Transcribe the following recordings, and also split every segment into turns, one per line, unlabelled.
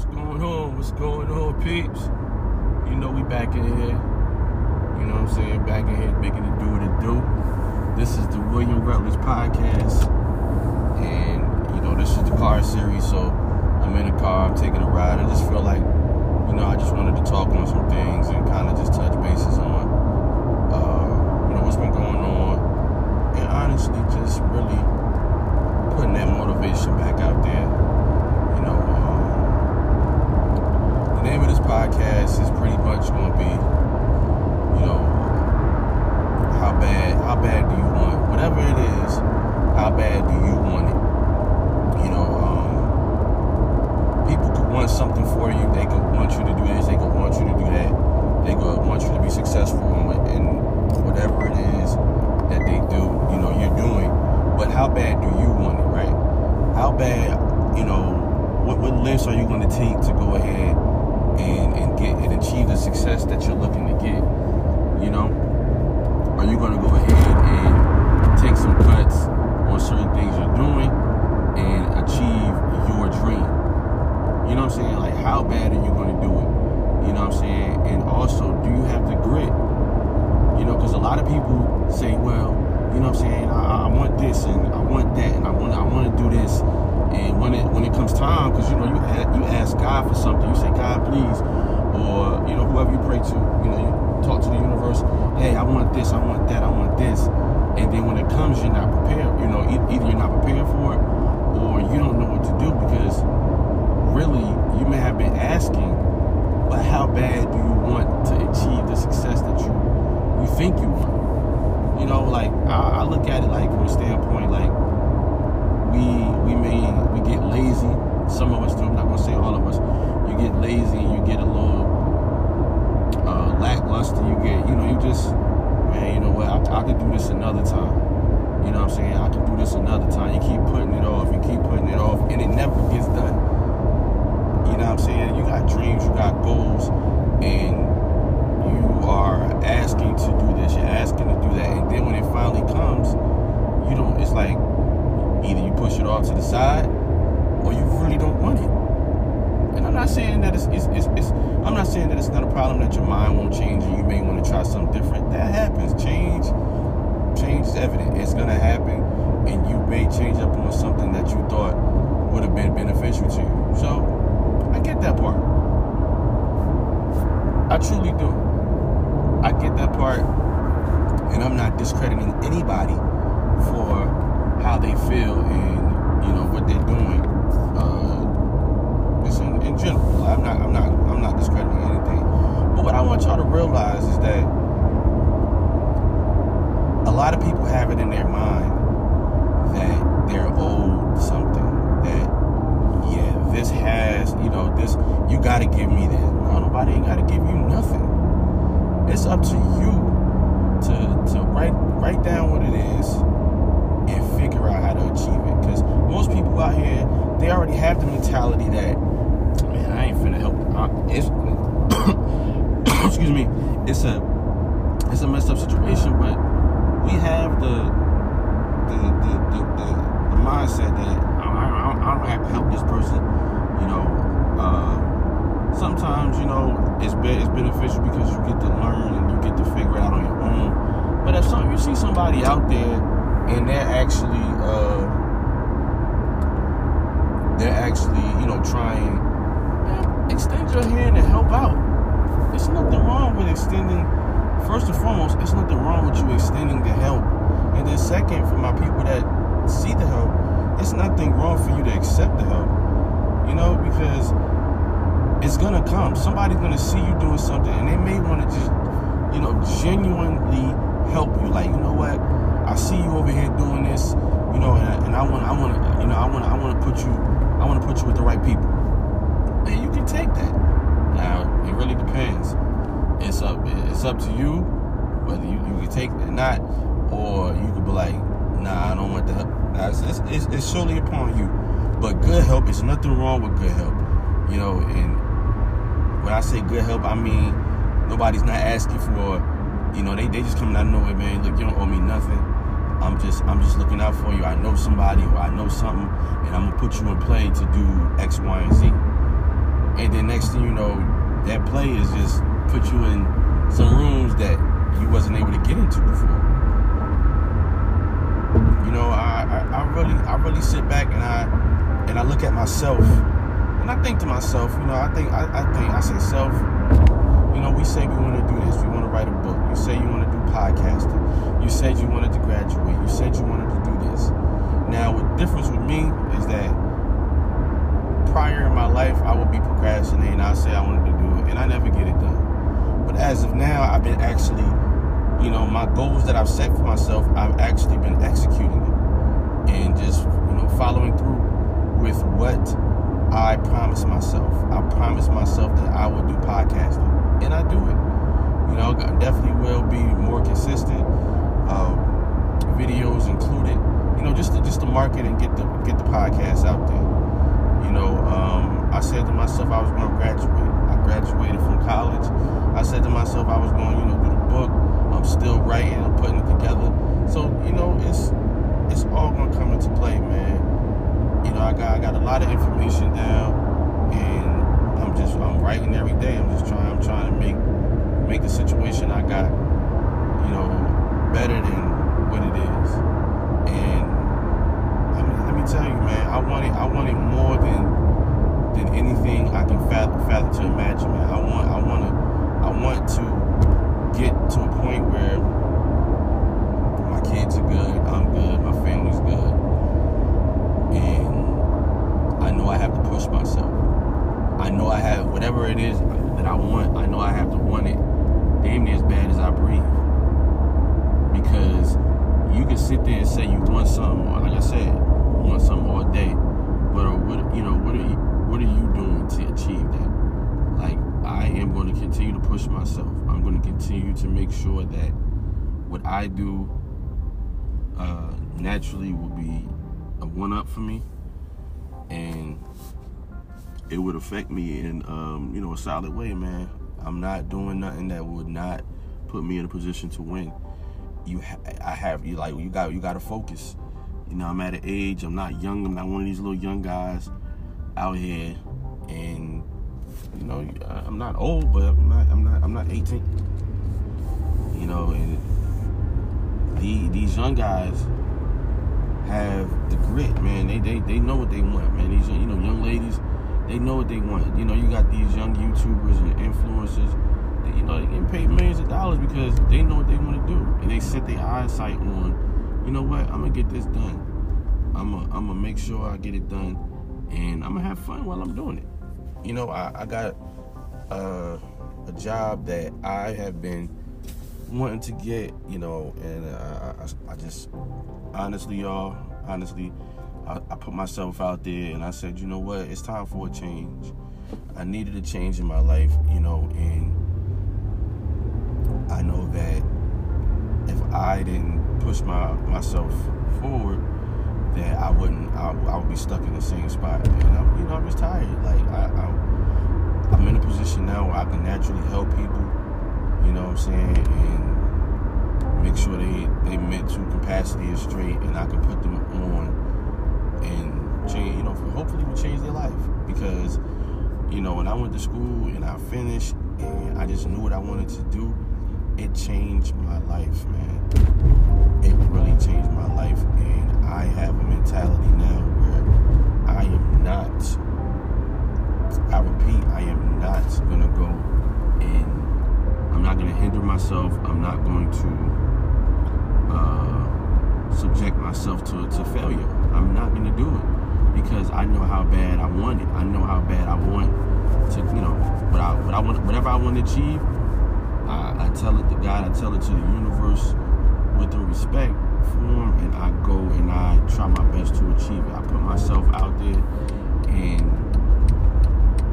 What's going on? What's going on, peeps? You know we back in here. You know what I'm saying? Back in here making it do what it do. This is the William Rutledge podcast. And, you know, this is the car series, so I'm in a car, I'm taking a ride. I just feel like, you know, I just wanted to talk on some things and kind of just touch bases on, uh, you know, what's been going on. And honestly, just really putting that motivation back out there. You know, um, the name of this podcast is pretty much going to be, you know, how bad, how bad do you want, whatever it is, how bad do you want it? You know, um, people could want something for you. They could want you to do this. They could want you to do that. They could want you to be successful in, what- in whatever it is that they do. You know, you're doing. But how bad do you want it, right? How bad, you know, what what lifts are you going to take to go ahead and and get and achieve the success that you're looking to get? You know, are you going to go ahead and take some cuts on certain things you're doing and achieve your dream? You know what I'm saying? Like, how bad are you going to do it? You know what I'm saying? And also, do you have the grit? You know, because a lot of people say, well, you know what I'm saying? I, I want this and I want that and I want I want to do this. And when it when it comes time, because you know you you ask God for something, you say God please, or you know whoever you pray to, you know you talk to the universe. Hey, I want this, I want that, I want this. And then when it comes, you're not prepared. You know, either you're not prepared for it, or you don't know what to do because really you may have been asking, but how bad do you want to achieve the success that you you think you want? You know, like I, I look at it like from a standpoint like we we may we get lazy. Some of us do. I'm not gonna say all of us. You get lazy. You get a little uh, lackluster. You get you know you just man. You know what? I, I could do this another time. You know what I'm saying? I can do this another time. You keep putting it off. You keep putting it off, and it never gets done. You know what I'm saying? You got goals, and you are asking to do this, you're asking to do that, and then when it finally comes, you don't. It's like either you push it off to the side, or you really don't want it. And I'm not saying that it's, it's, it's, it's I'm not saying that it's not a problem that your mind won't change and you may want to try something different. That happens. Change, change is evident. It's gonna happen, and you may change up on something that you thought would have been beneficial to you. So I get that part. I truly do. I get that part, and I'm not discrediting anybody for how they feel and you know what they're doing. Uh, in, in general, I'm not, I'm not, I'm not discrediting anything. But what I want y'all to realize is that a lot of people have it in their mind that they're owed something. That yeah, this has, you know, this you gotta give me this. No, nobody ain't gotta give you nothing. It's up to you to to write write down what it is and figure out how to achieve it. Because most people out here, they already have the mentality that man, I ain't finna help. I, excuse me, it's a it's a messed up situation, but we have the the the the, the, the mindset that I, I, I don't have to help this person. You know, uh, sometimes you know it's be, it's beneficial because you get to learn and you get to figure it out on your own. But if some you see somebody out there and they're actually uh, they're actually you know trying, man, extend your hand and help out. It's nothing wrong with extending. First and foremost, it's nothing wrong with you extending the help. And then second, for my people that see the help, it's nothing wrong for you to accept the help. You know, because it's gonna come. Somebody's gonna see you doing something, and they may want to just, you know, genuinely help you. Like, you know what? I see you over here doing this, you know, and, I want, I want to, you know, I want, I want to put you, I want to put you with the right people. And you can take that. Now, it really depends. It's up, it's up to you whether you, you can take it or not, or you could be like, nah, I don't want the help. Nah, it's, it's, it's, it's solely upon you. But good help, there's nothing wrong with good help. You know, and when I say good help, I mean nobody's not asking for, you know, they, they just coming out of nowhere, man. Look, you don't owe me nothing. I'm just I'm just looking out for you. I know somebody or I know something, and I'm gonna put you in play to do X, Y, and Z. and then next thing you know, that play is just put you in some rooms that you wasn't able to get into before. You know, I, I, I really I really sit back and I and I look at myself and I think to myself, you know, I think I, I think I say self, you know, we say we want to do this, we want to write a book. You say you want to do podcasting. You said you wanted to graduate. You said you wanted to do this. Now, the difference with me is that prior in my life, I would be procrastinating. I'd say I wanted to do it, and I never get it done. But as of now, I've been actually, you know, my goals that I've set for myself, I've actually been executing them and just, you know, following through with what I promised myself. I promised myself that I would do podcasting, and I do it. You know, I definitely will be more consistent. Uh, videos included. You know, just to, just to market and get the get the podcast out there. You know, um, I said to myself I was going to graduate. I graduated from college. I said to myself I was going, you know, do the book. I'm still writing. I'm putting it together. So you know, it's it's all going to come into play, man. You know, I got I got a lot of information down, and I'm just I'm writing every day. I'm just trying I'm trying to make make the situation I got, you know, better than what it is. And I mean, let me tell you, man, I want it I want it more than than anything I can fathom, fathom to imagine, man. I want I want to I want to get to a point where my kids are good, I'm good, my family's good. And I know I have to push myself. I know I have whatever it is that I want, I know I have to want it damn near as bad as I breathe. Because you can sit there and say you want something, like I said, you want something all day. But uh, what you know, what are you what are you doing to achieve that? Like I am going to continue to push myself. I'm going to continue to make sure that what I do uh, naturally will be a one up for me, and it would affect me in um, you know a solid way, man. I'm not doing nothing that would not put me in a position to win. You, ha- I have you like you got you got to focus. You know, I'm at an age. I'm not young. I'm not one of these little young guys out here, and you know, I'm not old, but I'm not. I'm not. I'm not 18. You know, and the these young guys have the grit, man. They they they know what they want, man. These you know young ladies they know what they want. You know, you got these young YouTubers and influencers. That, you know, they get paid millions of dollars because they know what they want to do, and they set their eyesight on. You know what? I'm gonna get this done. I'm gonna I'm gonna make sure I get it done, and I'm gonna have fun while I'm doing it. You know, I, I got uh, a job that I have been wanting to get. You know, and I, I, I just honestly, y'all, honestly. I, I, put myself out there and I said, you know what, it's time for a change. I needed a change in my life, you know, and I know that if I didn't push my myself forward, that I wouldn't, I, I would be stuck in the same spot. And I'm, you know, I'm just tired. Like I, I, I'm in a position now where I can naturally help people. You know what I'm saying? And make sure they they mental capacity is straight, and I can put them on and change, you know, hopefully will change their life. Because, you know, when I went to school and I finished and I just knew what I wanted to do, it changed my life, man. It really changed my life. And I have a mentality now where I am not, I repeat, I am not going to go and I'm not going to hinder myself. I'm not going to, uh, subject myself to, to failure. I'm not going to do it because I know how bad I want it. I know how bad I want to, you know, what I, what I want, whatever I want to achieve. I, I tell it to God. I tell it to the universe with the respect for Him, and I go and I try my best to achieve it. I put myself out there, and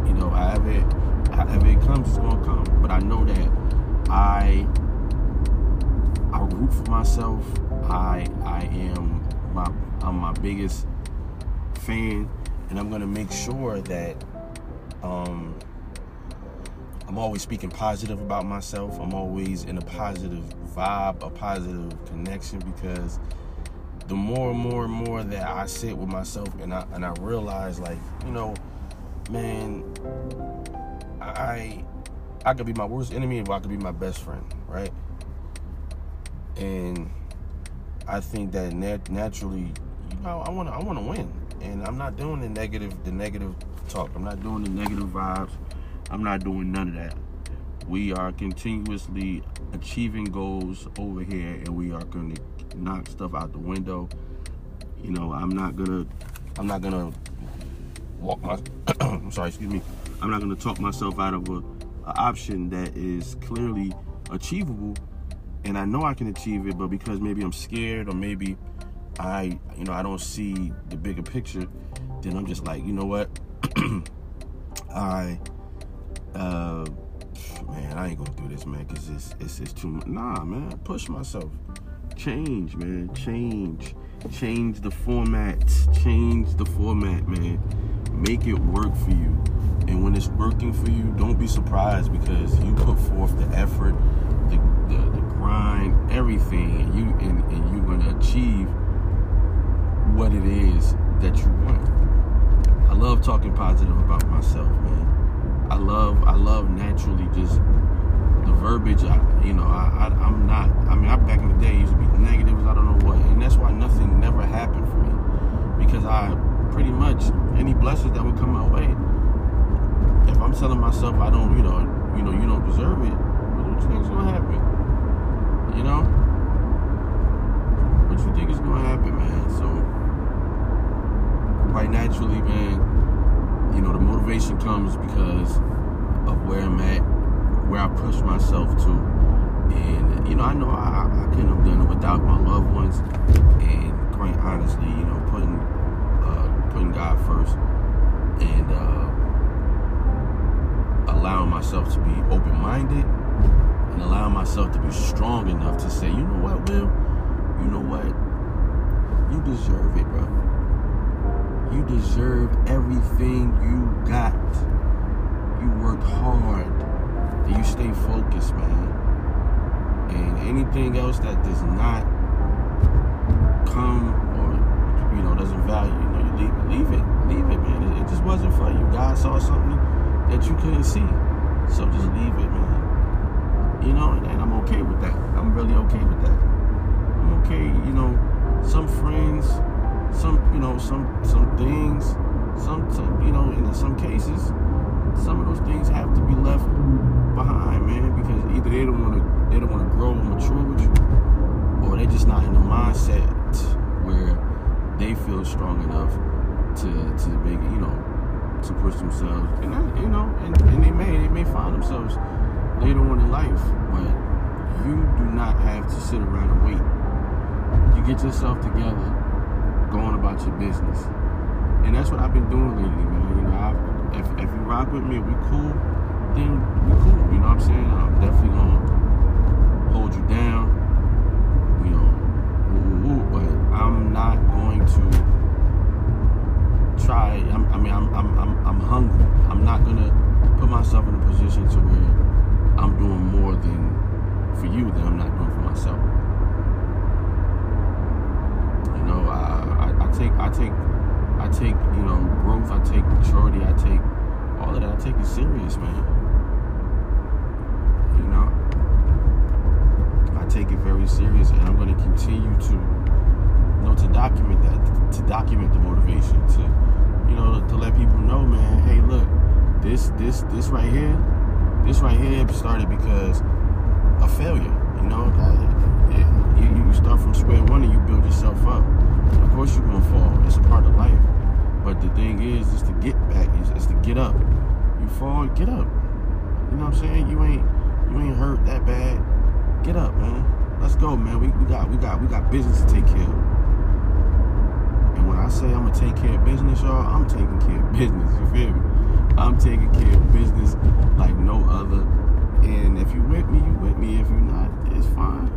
you know, however it, however it comes, it's gonna come. But I know that I I root for myself. I I am my I'm my biggest fan, and I'm gonna make sure that um, I'm always speaking positive about myself. I'm always in a positive vibe, a positive connection because the more and more and more that I sit with myself and I and I realize like, you know, man, I I could be my worst enemy or I could be my best friend, right? And I think that nat- naturally, you know, I want to I want to win, and I'm not doing the negative the negative talk. I'm not doing the negative vibes. I'm not doing none of that. We are continuously achieving goals over here, and we are going to knock stuff out the window. You know, I'm not gonna I'm not gonna walk my I'm sorry, excuse me. I'm not gonna talk myself out of a, a option that is clearly achievable and I know I can achieve it, but because maybe I'm scared or maybe I, you know, I don't see the bigger picture, then I'm just like, you know what? I, uh, man, I ain't gonna do this, man, because it's, it's, it's too much. Nah, man, push myself. Change, man, change. Change the format. Change the format, man. Make it work for you. And when it's working for you, don't be surprised because you put forth the effort, the, the, the grind, everything, and you and, and you're gonna achieve what it is that you want. I love talking positive about myself, man. I love I love naturally just the verbiage. I, you know, I, I am not. I mean, I back in the day used to be negatives. I don't know what, and that's why nothing never happened for me because I pretty much any blessings that would come my way. If I'm telling myself I don't, you know, you know, you don't deserve it, what you think's gonna happen? You know? What you think is gonna happen, man? So quite naturally, man, you know, the motivation comes because of where I'm at, where I push myself to. And, you know, I know I, I couldn't have done it without my loved ones. And quite honestly, you know, putting uh, putting God first and uh, allowing myself to be open-minded and allowing myself to be strong enough to say, you know what, Will, you know what, you deserve it, bro. You deserve everything you got. You worked hard. And you stay focused, man. And anything else that does not come or you know doesn't value, you know, you leave, it. leave it, leave it, man. It, it just wasn't for you. God saw something that you couldn't see, so just leave it, man. You know, and, and I'm okay with that. I'm really okay with that. I'm okay, you know. Some friends, some you know, some some things, some, some you know, in some cases, some of those things have to be left behind, man, because either they don't want to they don't want to grow and mature with you, or they're just not in the mindset where they feel strong enough to to make you know to push themselves, and that, you know, and, and they may they may find themselves later on in life, but you do not have to sit around and wait. You get yourself together, going about your business, and that's what I've been doing lately, man. You know, I've, if if you rock with me, we cool, then we cool. You know what I'm saying? I'm definitely gonna hold you down. You know, woo, woo, but I'm not going to try. I'm, I mean, I'm, I'm, I'm, I'm hungry. I'm not gonna put myself in a position to where I'm doing more than for you than I'm not doing for myself. You know, I, I, I take, I take, I take, you know, growth. I take maturity. I take all of that. I take it serious, man. You know, I take it very serious, and I'm going to continue to, you know, to document that, to document the motivation, to, you know, to let people know, man. Hey, look, this, this, this right here, this right here started because a failure. You know, it, you, you start from square one and you build yourself up. Of course, you're gonna fall. It's a part of life. But the thing is, is to get back. Is, to get up. You fall, get up. You know what I'm saying? You ain't, you ain't hurt that bad. Get up, man. Let's go, man. We, we got, we got, we got business to take care of. And when I say I'm gonna take care of business, y'all, I'm taking care of business. You feel me? I'm taking care of business like no other. And if you with me, you with me. If you're not, it's fine.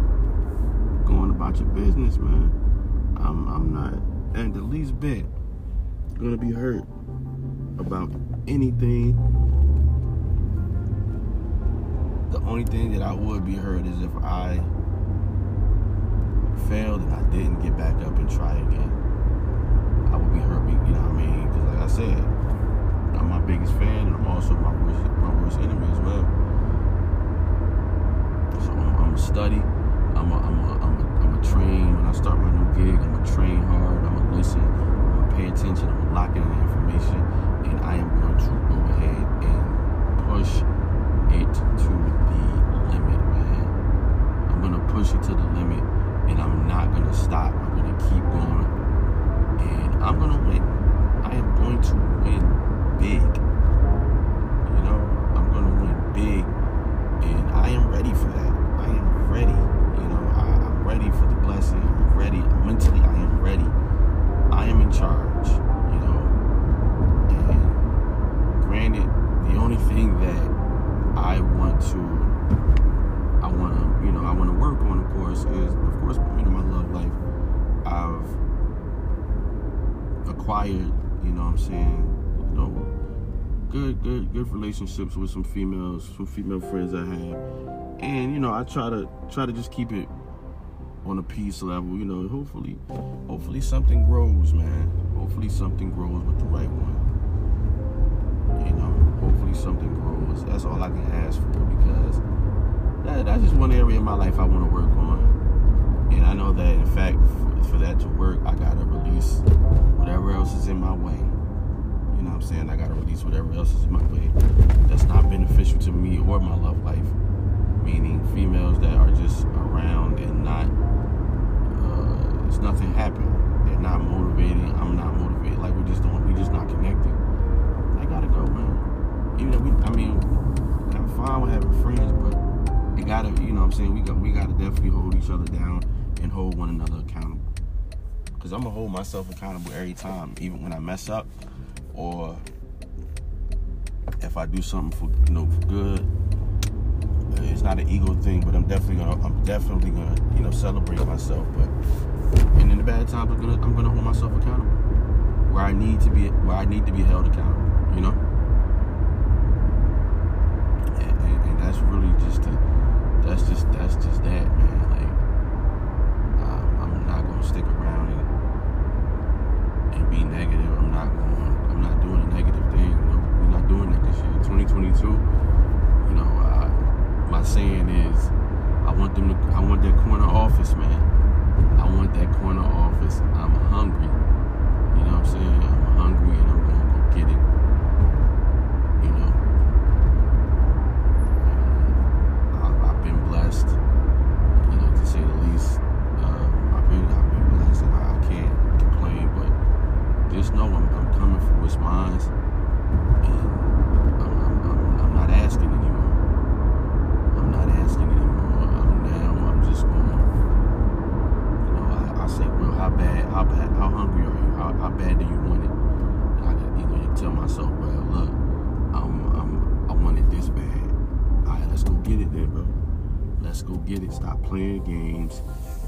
Going about your business, man. I'm, I'm not, and the least bit, gonna be hurt about anything. The only thing that I would be hurt is if I failed and I didn't get back up and try again. I would be hurt, you know what I mean? Because, like I said, I'm my biggest fan and I'm also my worst, my worst enemy as well. So I'm, I'm study. I'm a, I'm a, I'm a, I'm a train. When I start my new gig, I'm a train hard. I'm a listen. I'm a pay attention. I'm a lock in the information, and I am going to go ahead and push it to the limit, man. I'm gonna push it to the limit, and I'm not gonna stop. I'm gonna keep going, and I'm gonna win. I am going to win big. You know, I'm gonna win big, and I am ready for that. I am ready. You know, I, I'm ready for the blessing. I'm ready mentally. I am ready. I am in charge. You know, and granted, the only thing that I want to, I want to, you know, I want to work on, of course, is of course, you know, my love life. I've acquired, you know, what I'm saying, you know good, good, good relationships with some females, some female friends I have, and you know, I try to try to just keep it on a peace level. You know, hopefully, hopefully something grows, man. Hopefully something grows with the right one. You know, hopefully something grows. That's all I can ask for because that, that's just one area of my life I want to work on, and I know that in fact, for, for that to work, I gotta release whatever else is in my way. You know what I'm saying? I gotta release whatever else is in my way that's not beneficial to me or my love life. Meaning females that are just around and not, uh, it's nothing happening. They're not motivating. I'm not motivated. Like we just don't, we just not connected. I gotta go, man. Even though we, I mean, I'm fine with having friends, but it gotta, you know what I'm saying? We got, we gotta definitely hold each other down and hold one another accountable. Cause I'm gonna hold myself accountable every time, even when I mess up or if I do something for you know for good. It's not an ego thing, but I'm definitely gonna I'm definitely gonna you know celebrate myself. But and in the bad times, I'm gonna I'm gonna hold myself accountable where I need to be where I need to be held accountable. You know, and, and, and that's really just the, that's just that's just that man. Like um, I'm not gonna stick around and and be negative. I'm not going. I'm not doing a negative thing. You know, we're not doing that this year. 2022. You know, uh, my saying is, I want them to. I want that corner office, man. I want that corner office. I'm hungry. You know what I'm saying? I'm hungry, and I'm gonna go get it. You know. I, I've been blessed. You know, to say the least. Um, I've been. I've been blessed, and I, I can't complain, but just know I'm, I'm coming for what's mine, and I'm, I'm, I'm, I'm not asking anymore. I'm not asking anymore. I'm now. I'm just going. You know, I, I say, well, how bad? How? How, bad do you want it? I, you know, tell myself, well, look, I'm, I'm, I want it this bad. All right, let's go get it then, bro. Let's go get it. Stop playing games.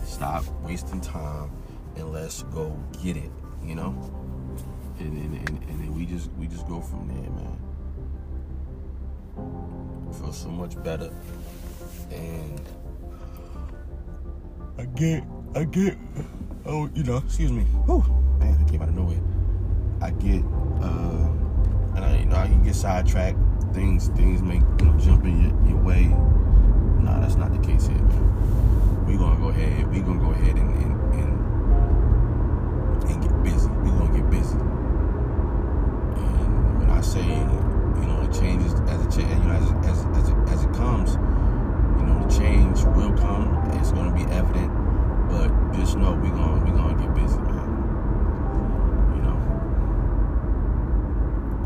Stop wasting time, and let's go get it. You know and, and, and, and then we just we just go from there, man. I feel so much better, and get I get oh you know excuse me, Whew, man I came out of nowhere. I get uh and I you know I can get sidetracked. Things things make you know jump in your, your way. Nah, that's not the case here, man. We gonna go ahead. We gonna go ahead and and, and, and get busy. We gonna get busy And when I say, you know, the changes as it change, you know, as as as it, as it comes, you know, the change will come. It's going to be evident, but just know we going we to get busy, man. You know,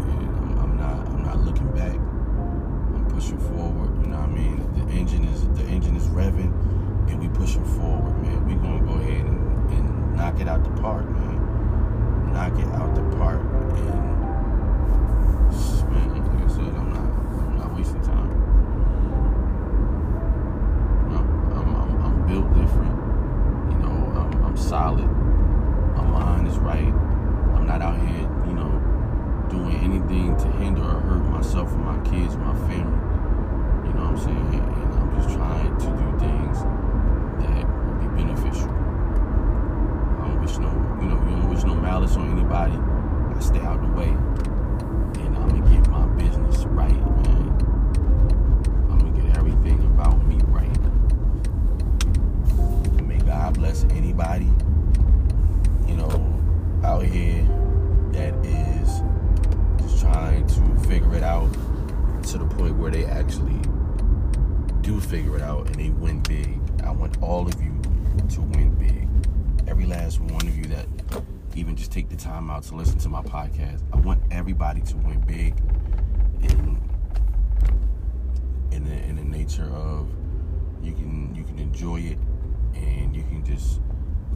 and I'm, I'm not I'm not looking back. I'm pushing forward. You know what I mean? The engine is the engine is revving, and we pushing forward, man. We gonna go ahead and, and knock it out the park, man. Knock it out the park, and man, like I said, I'm not, I'm not wasting time. No, I'm, I'm, I'm built different. You know, I'm, I'm solid. My mind is right. I'm not out here, you know, doing anything to hinder or hurt myself or my kids or my family. You know what I'm saying? And I'm just trying to do things that will be beneficial. I don't wish no, you know, you don't wish no malice on anybody. I stay out the way and I'm gonna get my business right, man. I'm gonna get everything about me right. bless anybody, you know, out here that is just trying to figure it out to the point where they actually do figure it out and they win big. I want all of you to win big. Every last one of you that even just take the time out to listen to my podcast. I want everybody to win big in in the, in the nature of you can you can enjoy it and you can just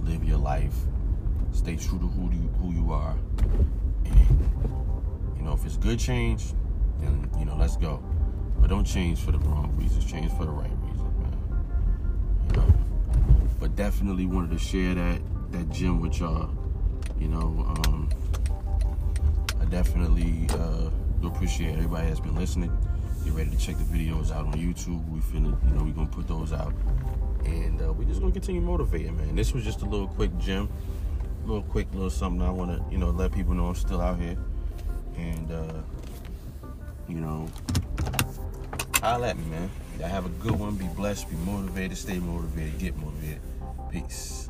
live your life, stay true to who you who you are, and you know if it's good change, then you know let's go. But don't change for the wrong reasons. Change for the right reasons, man. You know. But definitely wanted to share that that gym with y'all. You know, um, I definitely uh, do appreciate everybody that's been listening. Get ready to check the videos out on YouTube. We finna, you know, we gonna put those out, and uh, we just gonna continue motivating, man. This was just a little quick gym, a little quick little something I wanna, you know, let people know I'm still out here, and uh, you know, holla at me, man. Y'all have a good one. Be blessed. Be motivated. Stay motivated. Get motivated. Peace.